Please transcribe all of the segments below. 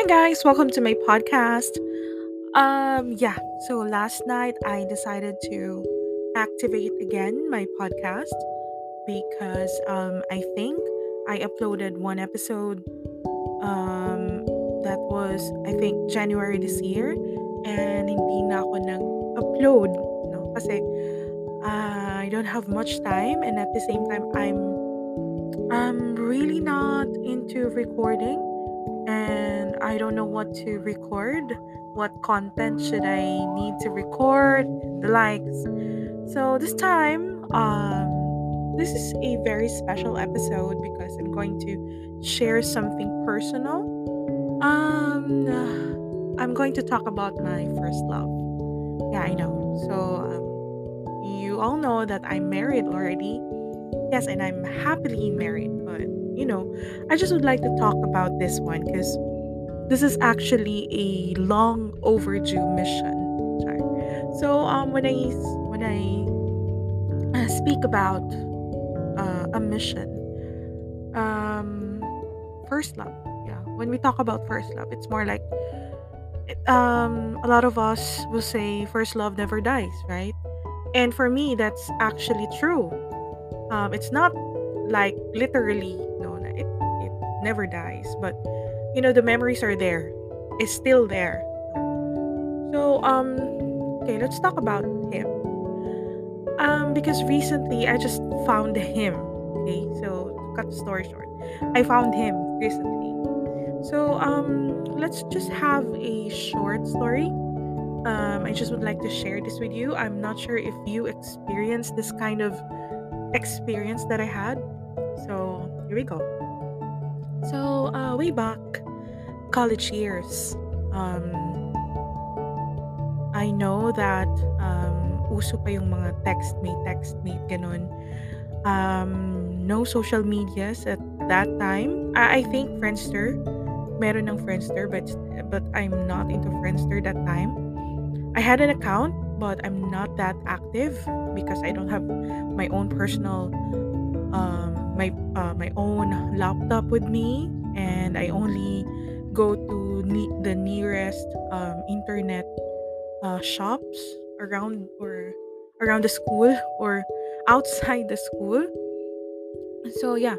Hi guys, welcome to my podcast. Um yeah, so last night I decided to activate again my podcast because um I think I uploaded one episode um that was I think January this year and hindi na ako nag-upload. No kasi uh, I don't have much time and at the same time I'm I'm really not into recording I don't know what to record. What content should I need to record? The likes. So this time, um, this is a very special episode because I'm going to share something personal. Um, I'm going to talk about my first love. Yeah, I know. So um, you all know that I'm married already. Yes, and I'm happily married, but you know, I just would like to talk about this one because this is actually a long overdue mission. Sorry. So um, when I when I uh, speak about uh, a mission, um, first love. Yeah, when we talk about first love, it's more like um, a lot of us will say first love never dies, right? And for me, that's actually true. Um, it's not like literally no, it it never dies, but you know the memories are there. It's still there. So um, okay, let's talk about him. Um, because recently I just found him. Okay, so cut the story short, I found him recently. So um, let's just have a short story. Um, I just would like to share this with you. I'm not sure if you experienced this kind of experience that I had. So here we go. So uh, way back college years, um, I know that um, uso pa yung mga textmate, textmate, ganun. Um, no social medias at that time. I, I think Friendster, meron ng Friendster, but but I'm not into Friendster that time. I had an account, but I'm not that active because I don't have my own personal um, my uh, my own laptop with me, and I only go to ne- the nearest um, internet uh, shops around or around the school or outside the school. So yeah,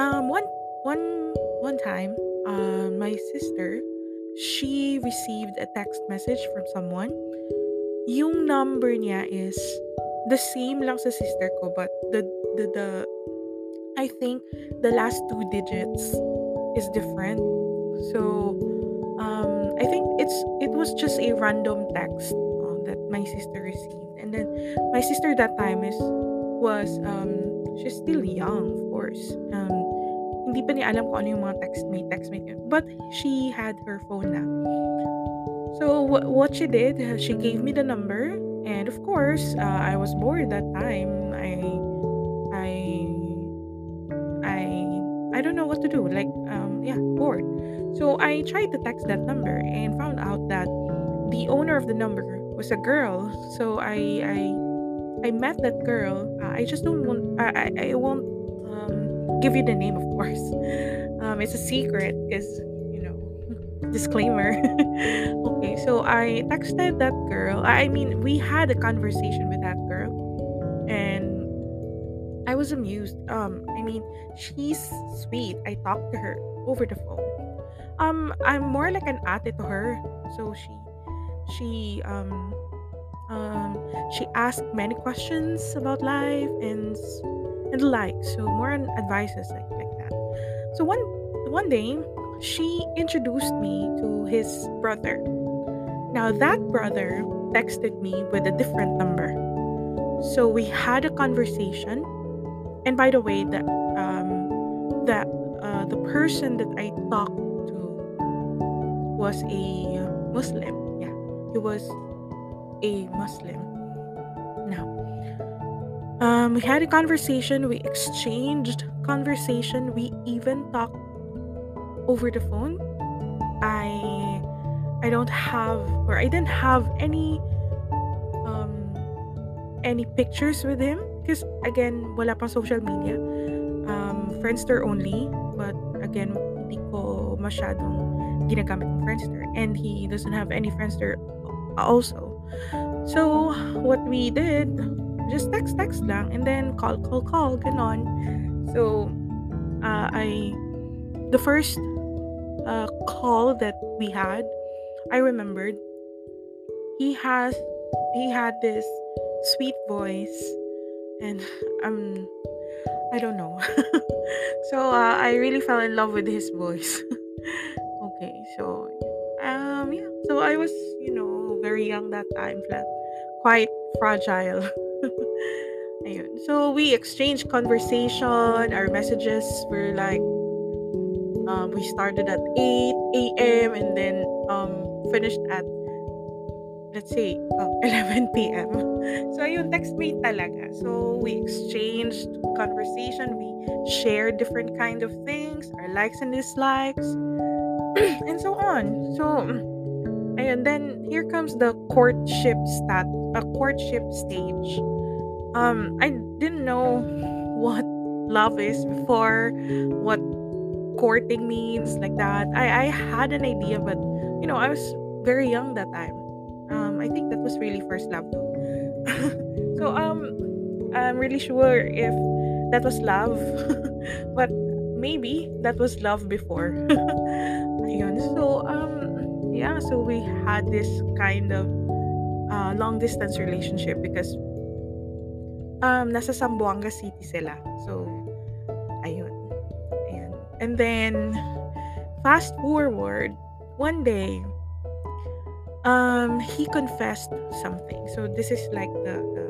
um, one one one time, uh, my sister she received a text message from someone. Yung number niya is the same lang sa sister ko, but the the the I think the last two digits is different. So um, I think it's it was just a random text uh, that my sister received, and then my sister that time is was um, she's still young, of course. Um, hindi pa niya alam kung ano yung mga textmate, yun. But she had her phone na. So wh- what she did, she gave me the number, and of course, uh, I was bored that time. Tried to text that number and found out that the owner of the number was a girl. So I, I, I met that girl. Uh, I just don't want. I, I, I won't um, give you the name, of course. Um, it's a secret because you know disclaimer. okay, so I texted that girl. I I mean, we had a conversation with that girl, and I was amused. Um, I mean, she's sweet. I talked to her over the phone. Um, I'm more like an ate to her. So she, she um, um, she asked many questions about life and and the like. So more on advices like like that. So one one day, she introduced me to his brother. Now that brother texted me with a different number. So we had a conversation. And by the way, the um that uh, the person that I talked was a Muslim. Yeah, he was a Muslim. Now, um, we had a conversation. We exchanged conversation. We even talked over the phone. I I don't have or I didn't have any um any pictures with him because again wala pang social media um Friendster only but again hindi ko masyadong ginagamit ng Friendster. And he doesn't have any Friendster also. So, what we did, just text, text lang, and then call, call, call, ganon. So, uh, I, the first uh, call that we had, I remembered he has, he had this sweet voice, and um, I don't know. so uh, I really fell in love with his voice. okay, so um, yeah, so I was, you know, very young that time, flat, quite fragile. Ayun. So we exchanged conversation, our messages were like um, we started at 8 a.m. and then um, finished at let's say um, 11 p.m. So ayun, text mate talaga. So we exchanged conversation, we shared different kind of things, our likes and dislikes, and so on. So ayun, then here comes the courtship stat, a courtship stage. Um, I didn't know what love is before, what courting means like that. I I had an idea, but you know, I was very young that time. Um, I think that was really first love though. so um, I'm really sure if that was love, but maybe that was love before. Ayun. So um, yeah. So we had this kind of uh, long distance relationship because um, nasa Zamboanga City sila. So ayun. And then fast forward, one day um he confessed something so this is like the the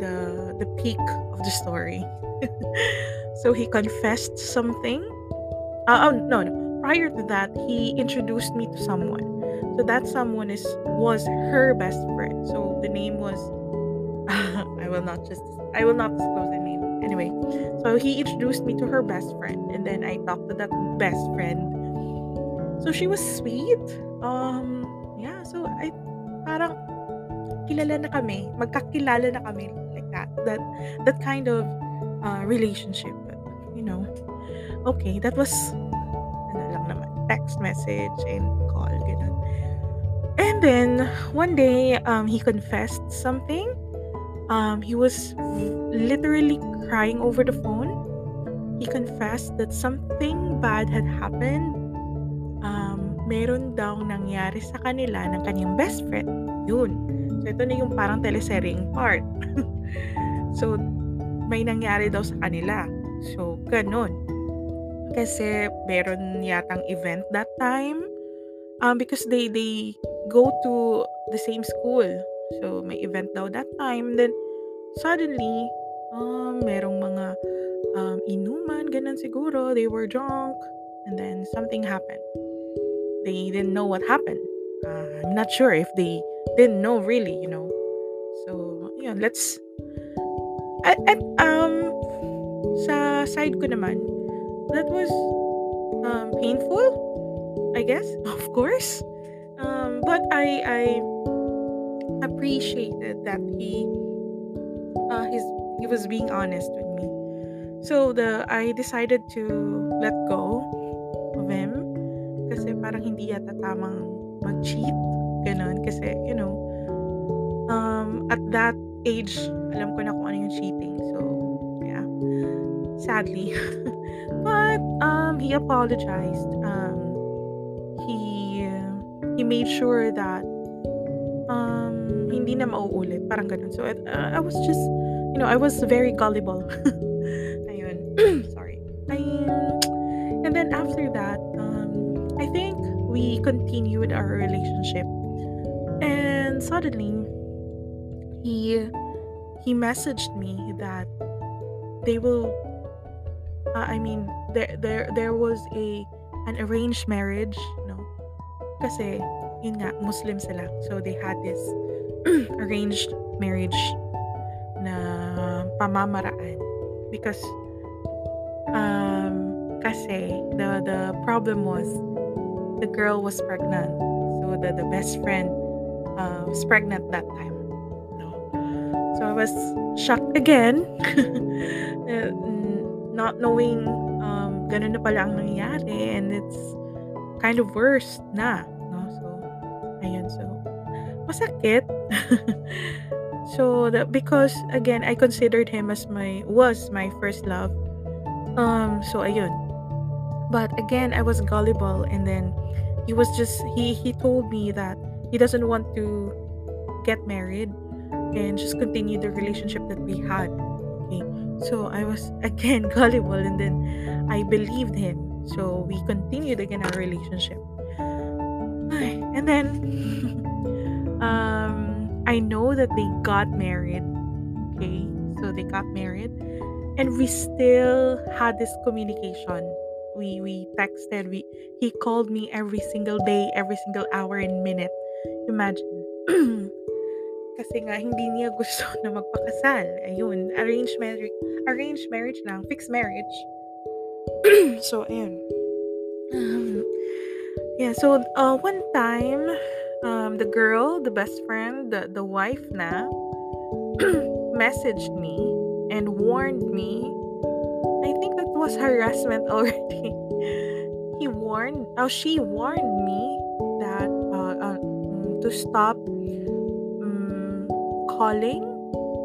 the, the peak of the story so he confessed something uh, oh no no prior to that he introduced me to someone so that someone is was her best friend so the name was i will not just i will not disclose the name anyway so he introduced me to her best friend and then i talked to that best friend so she was sweet um yeah, so I parang kilala na kami, magkakilala na kami like that. That that kind of uh, relationship. You know, okay, that was text message and call, ganun. And then, one day, um, he confessed something. Um, he was literally crying over the phone. He confessed that something bad had happened meron daw nangyari sa kanila ng kanyang best friend. Yun. So, ito na yung parang teleseryeng part. so, may nangyari daw sa kanila. So, ganun. Kasi meron yatang event that time. Um, because they, they go to the same school. So, may event daw that time. Then, suddenly, um, merong mga um, inuman, ganun siguro. They were drunk. And then, something happened they didn't know what happened. Uh, I'm not sure if they didn't know really, you know. So, yeah, let's at, at um sa side ko naman, that was um, painful, I guess, of course. Um, but I I appreciated that he uh, his he was being honest with me. So the I decided to let go of him kasi parang hindi yata tamang mag-cheat, gano'n. Kasi, you know, um, at that age, alam ko na kung ano yung cheating. So, yeah. Sadly. But, um, he apologized. Um, he, he made sure that, um, hindi na mauulit. Parang ganun. So, it, uh, I was just, you know, I was very gullible. Ayun. Sorry. Ayun. And then after that, um, I think we continued our relationship. And suddenly he he messaged me that they will uh, I mean there there there was a an arranged marriage, no? Kasi yun nga Muslim sila. So they had this arranged marriage na pamamaraan because um kasi the the problem was the girl was pregnant. So the, the best friend uh, was pregnant that time. No. So I was shocked again. Not knowing um, ganun na pala ang nangyayari. And it's kind of worse na, no? So, ayun. So, masakit. so, the, because, again, I considered him as my, was my first love. Um, so, ayun. But again, I was gullible and then he was just, he, he told me that he doesn't want to get married and just continue the relationship that we had. So I was again gullible and then I believed him. So we continued again our relationship. And then um I know that they got married. Okay. So they got married and we still had this communication. We we texted, we he called me every single day, every single hour and minute. Imagine. Kasi nga hindi niya gusto na magpakasal. Ayun, arranged marriage, arranged marriage lang, fixed marriage. so ayun. Um, yeah, so uh, one time um, the girl, the best friend, the, the wife na messaged me and warned me. I think that was harassment already. he warned, oh, she warned me that uh, uh, to stop calling,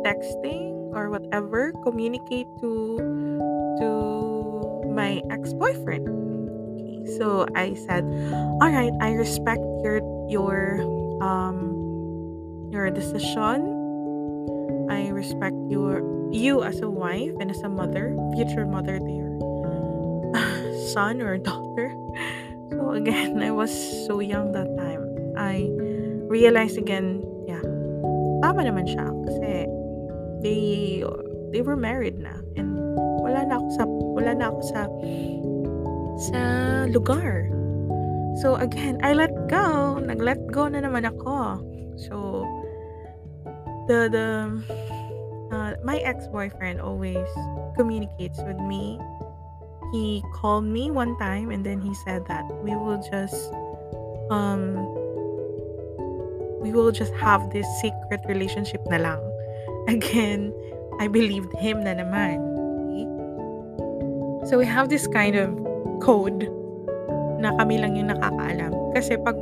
texting, or whatever, communicate to to my ex-boyfriend. Okay, so I said, "All right, I respect your your um your decision. I respect your you as a wife and as a mother, future mother to your son or daughter." So again, I was so young that time. I realized again, tama naman siya kasi they they were married na and wala na ako sa wala na ako sa sa lugar. So again, I let go. Nag-let go na naman ako. So the the uh, my ex-boyfriend always communicates with me. He called me one time and then he said that we will just um we will just have this secret relationship na lang. Again, I believed him na naman. Okay? So we have this kind of code na kami lang yung nakakaalam. Kasi pag,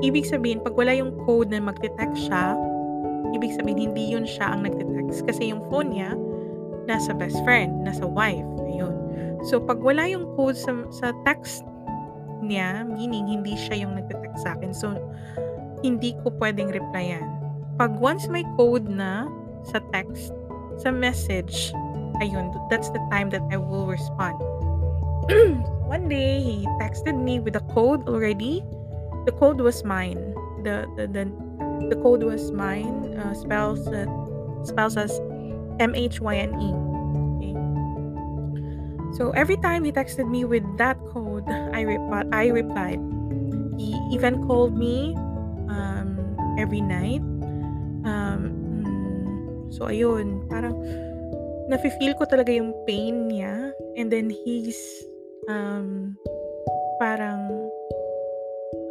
ibig sabihin, pag wala yung code na magte-text siya, ibig sabihin, hindi yun siya ang nagte-text. Kasi yung phone niya, nasa best friend, nasa wife. Ayun. So, pag wala yung code sa, sa text niya, meaning hindi siya yung nagte-text sa akin. So, hindi ko pwedeng replyan. Pag once may code na sa text, sa message, ayun, that's the time that I will respond. One day, he texted me with a code already. The code was mine. The the the, the code was mine. Uh, spells uh, spells as M H Y N E. Okay. So every time he texted me with that code, I replied. I replied. He even called me um, every night. Um, mm, so ayun, parang nafe-feel ko talaga yung pain niya and then he's um parang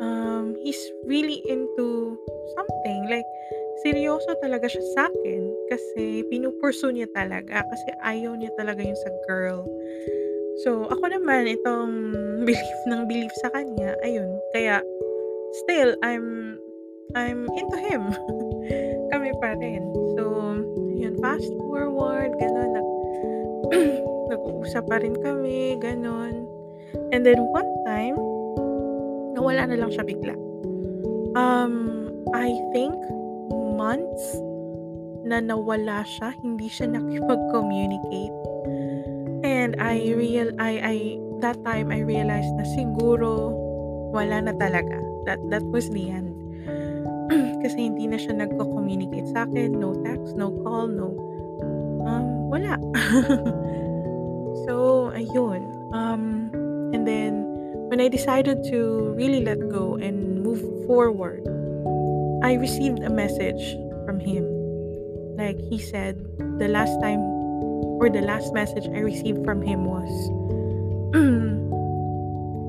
um he's really into something like seryoso talaga siya sa akin kasi pinupursu niya talaga kasi ayaw niya talaga yung sa girl. So ako naman itong belief ng belief sa kanya, ayun, kaya still I'm I'm into him. Kami pa rin. So, yun, fast forward, gano'n, nag, nag-uusap pa rin kami, gano'n. And then, one time, nawala na lang siya bigla. Um, I think, months na nawala siya, hindi siya nakipag-communicate. And I real I I that time I realized na siguro wala na talaga. That that was the end. Kasi hindi na siya nagko-communicate sa akin, no text, no call, no um, wala. so, ayun. Um, and then, when I decided to really let go and move forward, I received a message from him. Like he said, the last time or the last message I received from him was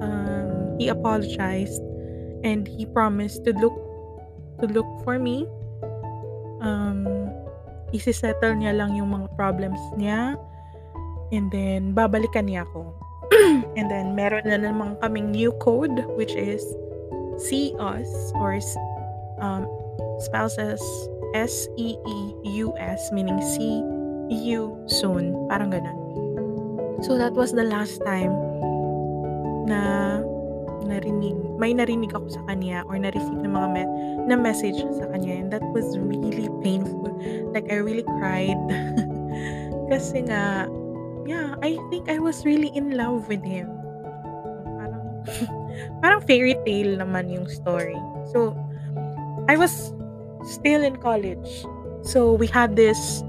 um, he apologized and he promised to look to look for me. Um, isi-settle niya lang yung mga problems niya. And then, babalikan niya ako. and then meron na naman kaming new code which is see us or um, spells as S-E-E-U-S meaning see you soon. Parang ganun. So that was the last time na narinig, may narinig ako sa kanya or na-receive ng mga me- na message sa kanya and that was really painful. Like I really cried. Kasi nga, yeah, I think I was really in love with him. Parang, parang fairy tale naman yung story. So, I was still in college. So, we had this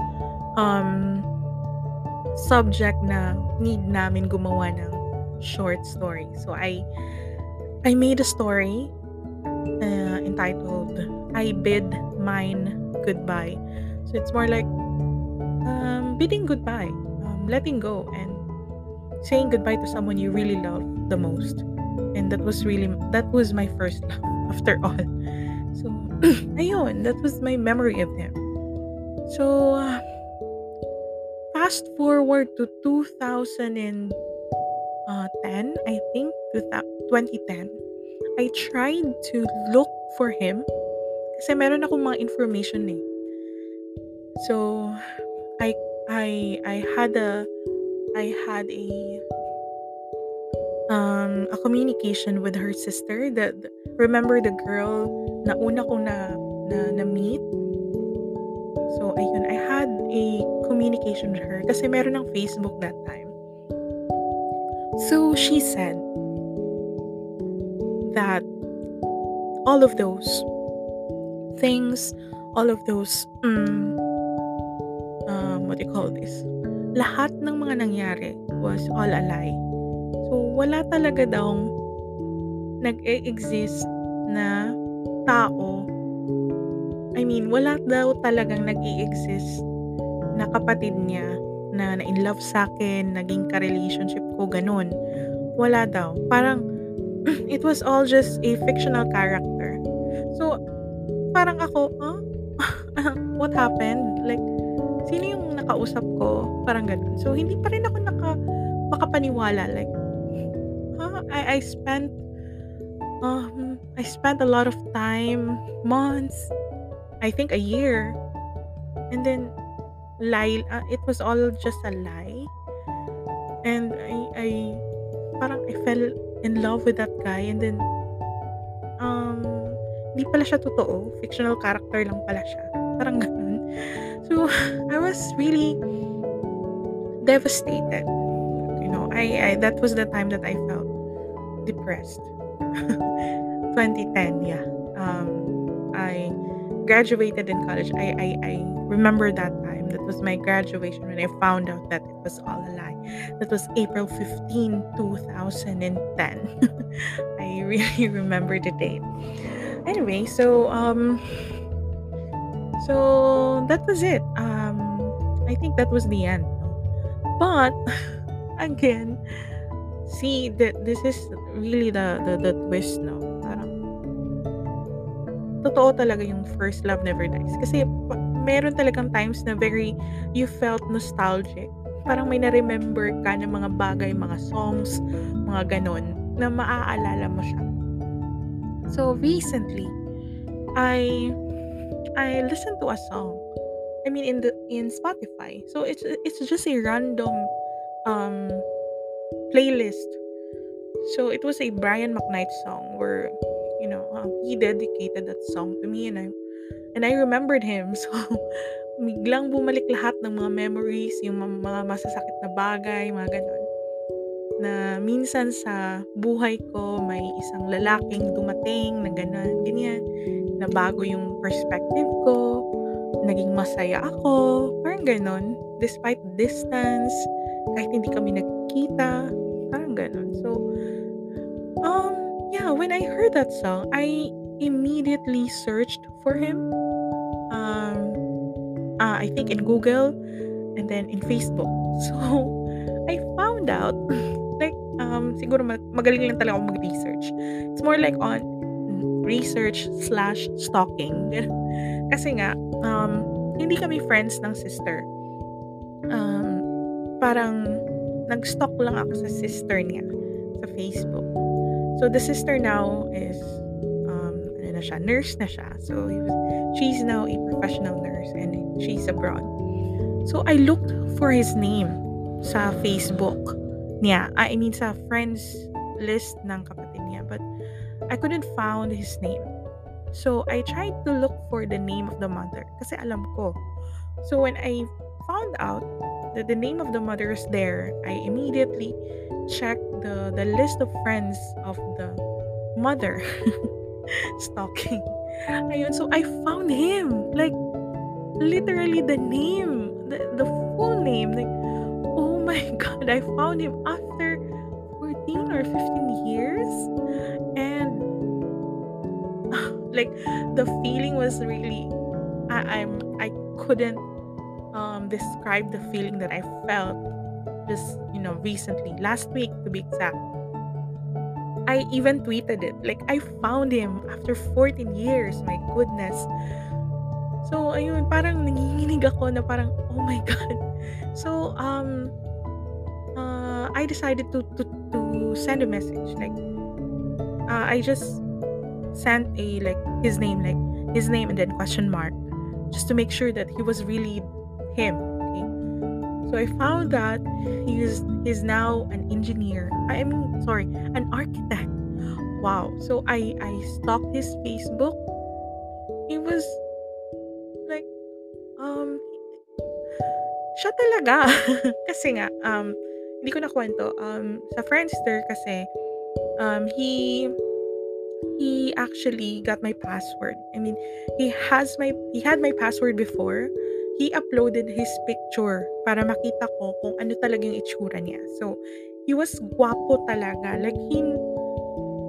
um, subject na need namin gumawa ng short story. So, I I made a story uh, entitled I Bid Mine Goodbye. So it's more like um, bidding goodbye, um, letting go, and saying goodbye to someone you really love the most. And that was really, that was my first love after all. So, ayun, that was my memory of him. So, uh, fast forward to 2010, I think, 2010, I tried to look for him kasi meron akong mga information eh. So, I I I had a I had a um a communication with her sister that remember the girl na una ko na na, na meet so ayun I had a communication with her kasi meron ng Facebook that time so she said that all of those things, all of those, um, um, what do you call this? Lahat ng mga nangyari was all a lie. So, wala talaga daw nag-e-exist na tao. I mean, wala daw talagang nag-e-exist na kapatid niya na na-in love sa akin, naging ka-relationship ko, ganun. Wala daw. Parang, it was all just a fictional character. So, parang ako, huh? What happened? Like, sino yung nakausap ko? Parang ganun. So, hindi pa rin ako naka, makapaniwala. Like, huh? I, I spent, um, I spent a lot of time, months, I think a year. And then, lie, uh, it was all just a lie. And I, I, parang I fell in love with that guy. And then um hindi pala siya totoo. Fictional character lang pala siya. Parang ganun. So I was really devastated. You know I, I that was the time that I felt depressed. 2010 yeah. Um I graduated in college. I, I I remember that time that was my graduation when I found out that it was all a lie that was April 15, 2010. I really remember the date. Anyway, so um so that was it. Um I think that was the end. But again, see that this is really the, the the twist no. Parang totoo talaga yung first love never dies. Kasi meron talagang times na very you felt nostalgic parang may na-remember ka ng mga bagay, mga songs, mga ganon, na maaalala mo siya. So, recently, I I listened to a song. I mean, in the in Spotify. So it's it's just a random um playlist. So it was a Brian McKnight song where you know um, he dedicated that song to me, and I and I remembered him. So biglang bumalik lahat ng mga memories, yung mga masasakit na bagay, mga ganon. Na minsan sa buhay ko, may isang lalaking dumating na ganon, ganyan. Na bago yung perspective ko, naging masaya ako, parang ganon. Despite distance, kahit hindi kami nagkita, parang ganon. So, um, yeah, when I heard that song, I immediately searched for him. Um, uh, I think in Google and then in Facebook. So, I found out, like, um, siguro magaling lang talaga ako mag-research. It's more like on research slash stalking. Kasi nga, um, hindi kami friends ng sister. Um, parang, nag-stalk lang ako sa sister niya sa Facebook. So the sister now is na siya, nurse na siya. So he was, she's now a professional nurse and she's abroad. So I looked for his name sa Facebook niya. Ah, I mean sa friends list ng kapatid niya, but I couldn't found his name. So I tried to look for the name of the mother kasi alam ko. So when I found out that the name of the mother is there, I immediately checked the the list of friends of the mother stalking. Ayun, so I found him. Like literally the name, the, the full name. Like, oh my god, I found him after 14 or 15 years. And like the feeling was really I, I'm I couldn't um, describe the feeling that I felt just you know recently last week to be exact I even tweeted it. Like I found him after 14 years my goodness. So ayun parang nanginginig ako na parang oh my god. So um uh, I decided to to, to send a message like uh, I just sent a like his name like his name and then question mark just to make sure that he was really him. So I found that he is he's now an engineer. I am sorry, an architect. Wow. So I I stalked his Facebook. He was like um siya talaga. kasi nga um hindi ko na kwento um sa Friendster kasi um he he actually got my password. I mean, he has my he had my password before he uploaded his picture para makita ko kung ano talaga yung itsura niya. So, he was guwapo talaga. Like, he,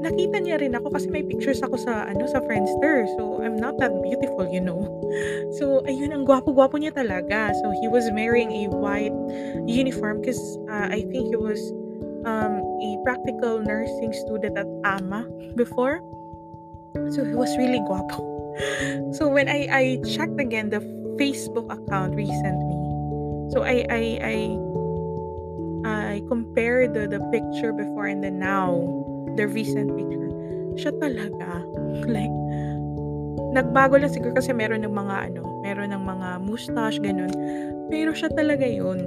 nakita niya rin ako kasi may pictures ako sa, ano, sa Friendster. So, I'm not that beautiful, you know. So, ayun, ang gwapo-gwapo niya talaga. So, he was wearing a white uniform because uh, I think he was um, a practical nursing student at AMA before. So, he was really guwapo. So, when I, I checked again the Facebook account recently. So I I I I compared the, the picture before and then now, the recent picture. Siya talaga. Like, nagbago lang siguro kasi meron ng mga ano, meron ng mga mustache, ganun. Pero siya talaga yun.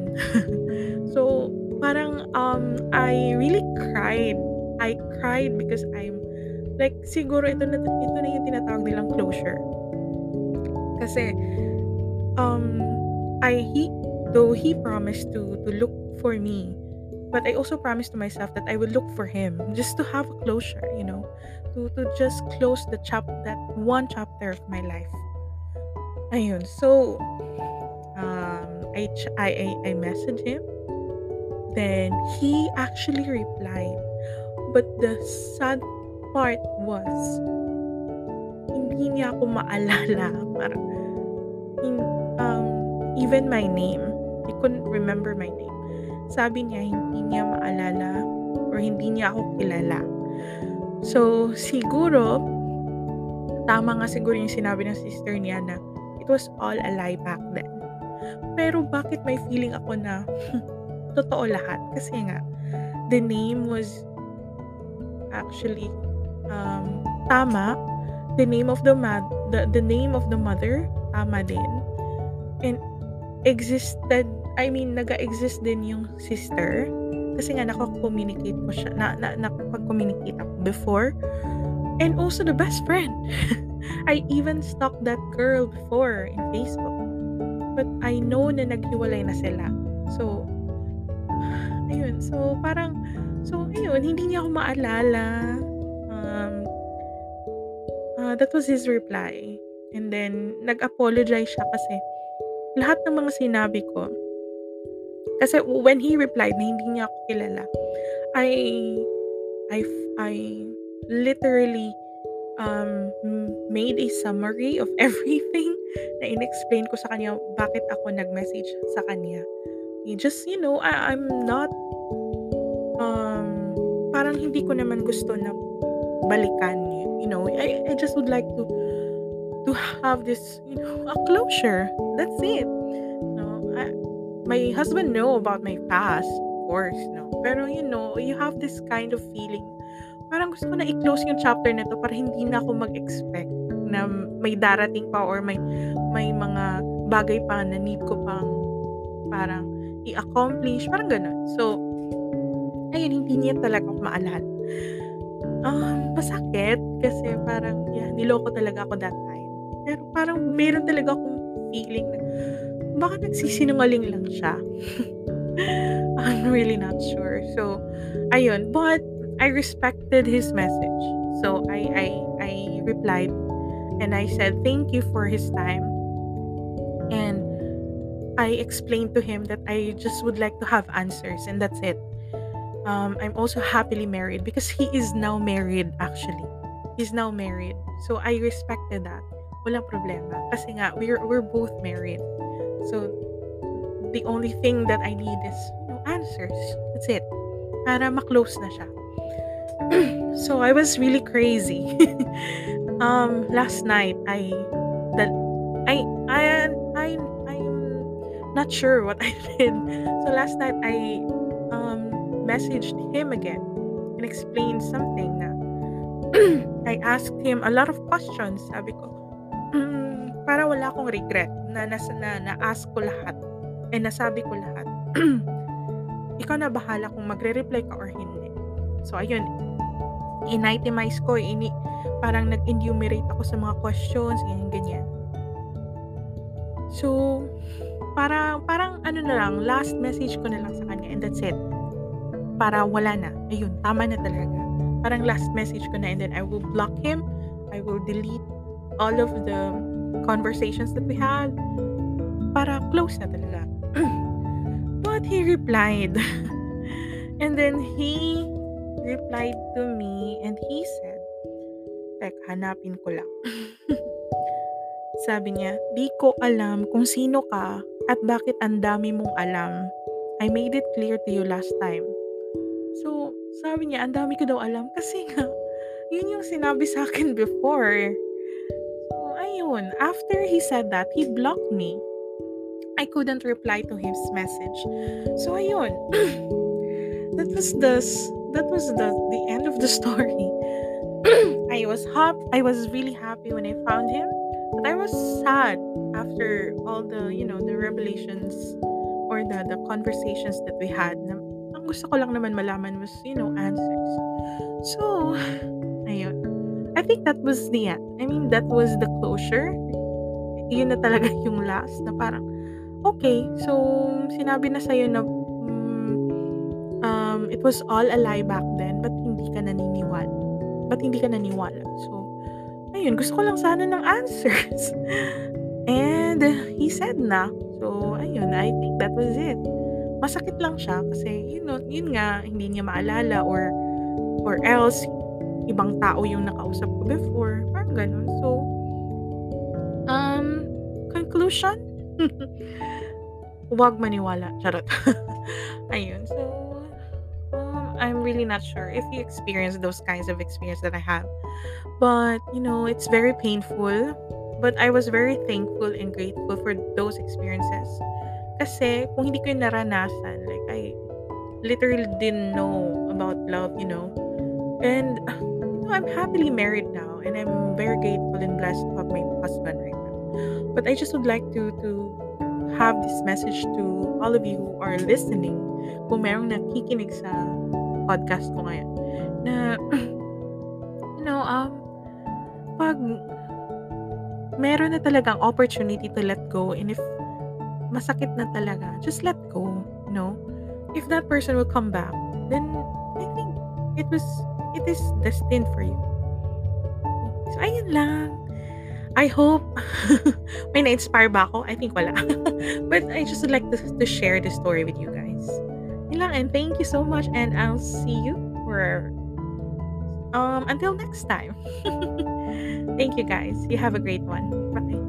so, parang um, I really cried. I cried because I'm like siguro ito na ito na yung tinatawag nilang closure. Kasi um I he though he promised to to look for me but I also promised to myself that I would look for him just to have a closure you know to to just close the chap that one chapter of my life. Ayun so um I ch- I, I I messaged him. Then he actually replied. But the sad part was hindi niya ako maalala. Parang even my name. He couldn't remember my name. Sabi niya, hindi niya maalala or hindi niya ako kilala. So, siguro, tama nga siguro yung sinabi ng sister niya na it was all a lie back then. Pero bakit may feeling ako na totoo lahat? Kasi nga, the name was actually um, tama. The name of the, mad the, the name of the mother, tama din. And existed I mean, nag-exist din yung sister. Kasi nga, nako-communicate ko siya. Na, na, nakapag-communicate ako before. And also the best friend. I even stalked that girl before in Facebook. But I know na naghiwalay na sila. So, ayun. So, parang, so, ayun, hindi niya ako maalala. Um, uh, that was his reply. And then, nag-apologize siya kasi lahat ng mga sinabi ko, kasi when he replied na hindi niya ako kilala, I, I, I literally um, made a summary of everything na inexplain ko sa kanya bakit ako nag-message sa kanya. Just, you know, I, I'm not, um, parang hindi ko naman gusto na balikan, you know, I, I just would like to to have this, you know, a closure. That's it. No, I, my husband know about my past, of course, no? Pero, you know, you have this kind of feeling. Parang gusto ko na i-close yung chapter na to para hindi na ako mag-expect na may darating pa or may may mga bagay pa na need ko pang parang i-accomplish, parang ganun. So, ayun, hindi niya talaga ako maalala. Um, masakit kasi parang, yeah, niloko talaga ako that time. Pero parang meron talaga akong feeling na baka nagsisinungaling lang siya. I'm really not sure. So, ayun. But, I respected his message. So, I, I, I replied and I said, thank you for his time. And I explained to him that I just would like to have answers and that's it. Um, I'm also happily married because he is now married actually. He's now married. So I respected that. Walang problema. Kasi nga, we're, we're both married. So, the only thing that I need is, know, answers. That's it. Para maklose na siya. so, I was really crazy. um, last night, I, that, I, I, I, I'm not sure what I did. So, last night, I, um, messaged him again and explained something na I asked him a lot of questions. Sabi ko, mm, para wala akong regret na, nas, na na-ask ko lahat and nasabi ko lahat. Ikaw na bahala kung magre-reply ka or hindi. So, ayun, in-itemize ko, ini, parang nag-enumerate ako sa mga questions, ganyan, ganyan. So, parang, parang ano na lang, last message ko na lang sa kanya and that's it. Para wala na. Ayun, tama na talaga. Parang last message ko na and then I will block him. I will delete all of the conversations that we had para close na talaga. But he replied. and then he replied to me and he said, Tek, hanapin ko lang. Sabi niya, di ko alam kung sino ka at bakit ang dami mong alam. I made it clear to you last time. So, sabi niya, ang dami ko daw alam kasi nga, yun yung sinabi sa akin before. Ayun. After he said that, he blocked me. I couldn't reply to his message. So, ayun. that was the that was the the end of the story. I was happy. I was really happy when I found him, but I was sad after all the you know the revelations or the the conversations that we had. Ang gusto ko lang naman malaman was you know answers. So, ayun. I think that was the end. I mean, that was the closure. Yun na talaga yung last na parang, okay, so sinabi na sa'yo na mm, um, it was all a lie back then, but hindi ka naniniwala. But hindi ka naniwala. So, ayun, gusto ko lang sana ng answers. And he said na. So, ayun, I think that was it. Masakit lang siya kasi, you know, yun nga, hindi niya maalala or or else, ibang tao yung nakausap ko before. Parang ganun. So, um, conclusion? Huwag maniwala. Charot. Ayun. So, um, I'm really not sure if you experience those kinds of experience that I have. But, you know, it's very painful. But I was very thankful and grateful for those experiences. Kasi, kung hindi ko yung naranasan, like, I literally didn't know about love, you know. And, you know, I'm happily married now. And I'm very grateful and blessed to have my husband right now. But I just would like to, to have this message to all of you who are listening. Kung merong nakikinig sa podcast ko ngayon. Na, you know, um, pag meron na talagang opportunity to let go and if masakit na talaga, just let go, you know? If that person will come back, then I think it was, it is destined for you. So, ayun lang. I hope may na-inspire ba ako? I think wala. But I just would like to, to share the story with you guys. Yun lang, and thank you so much and I'll see you for um until next time. thank you guys. You have a great one. Bye.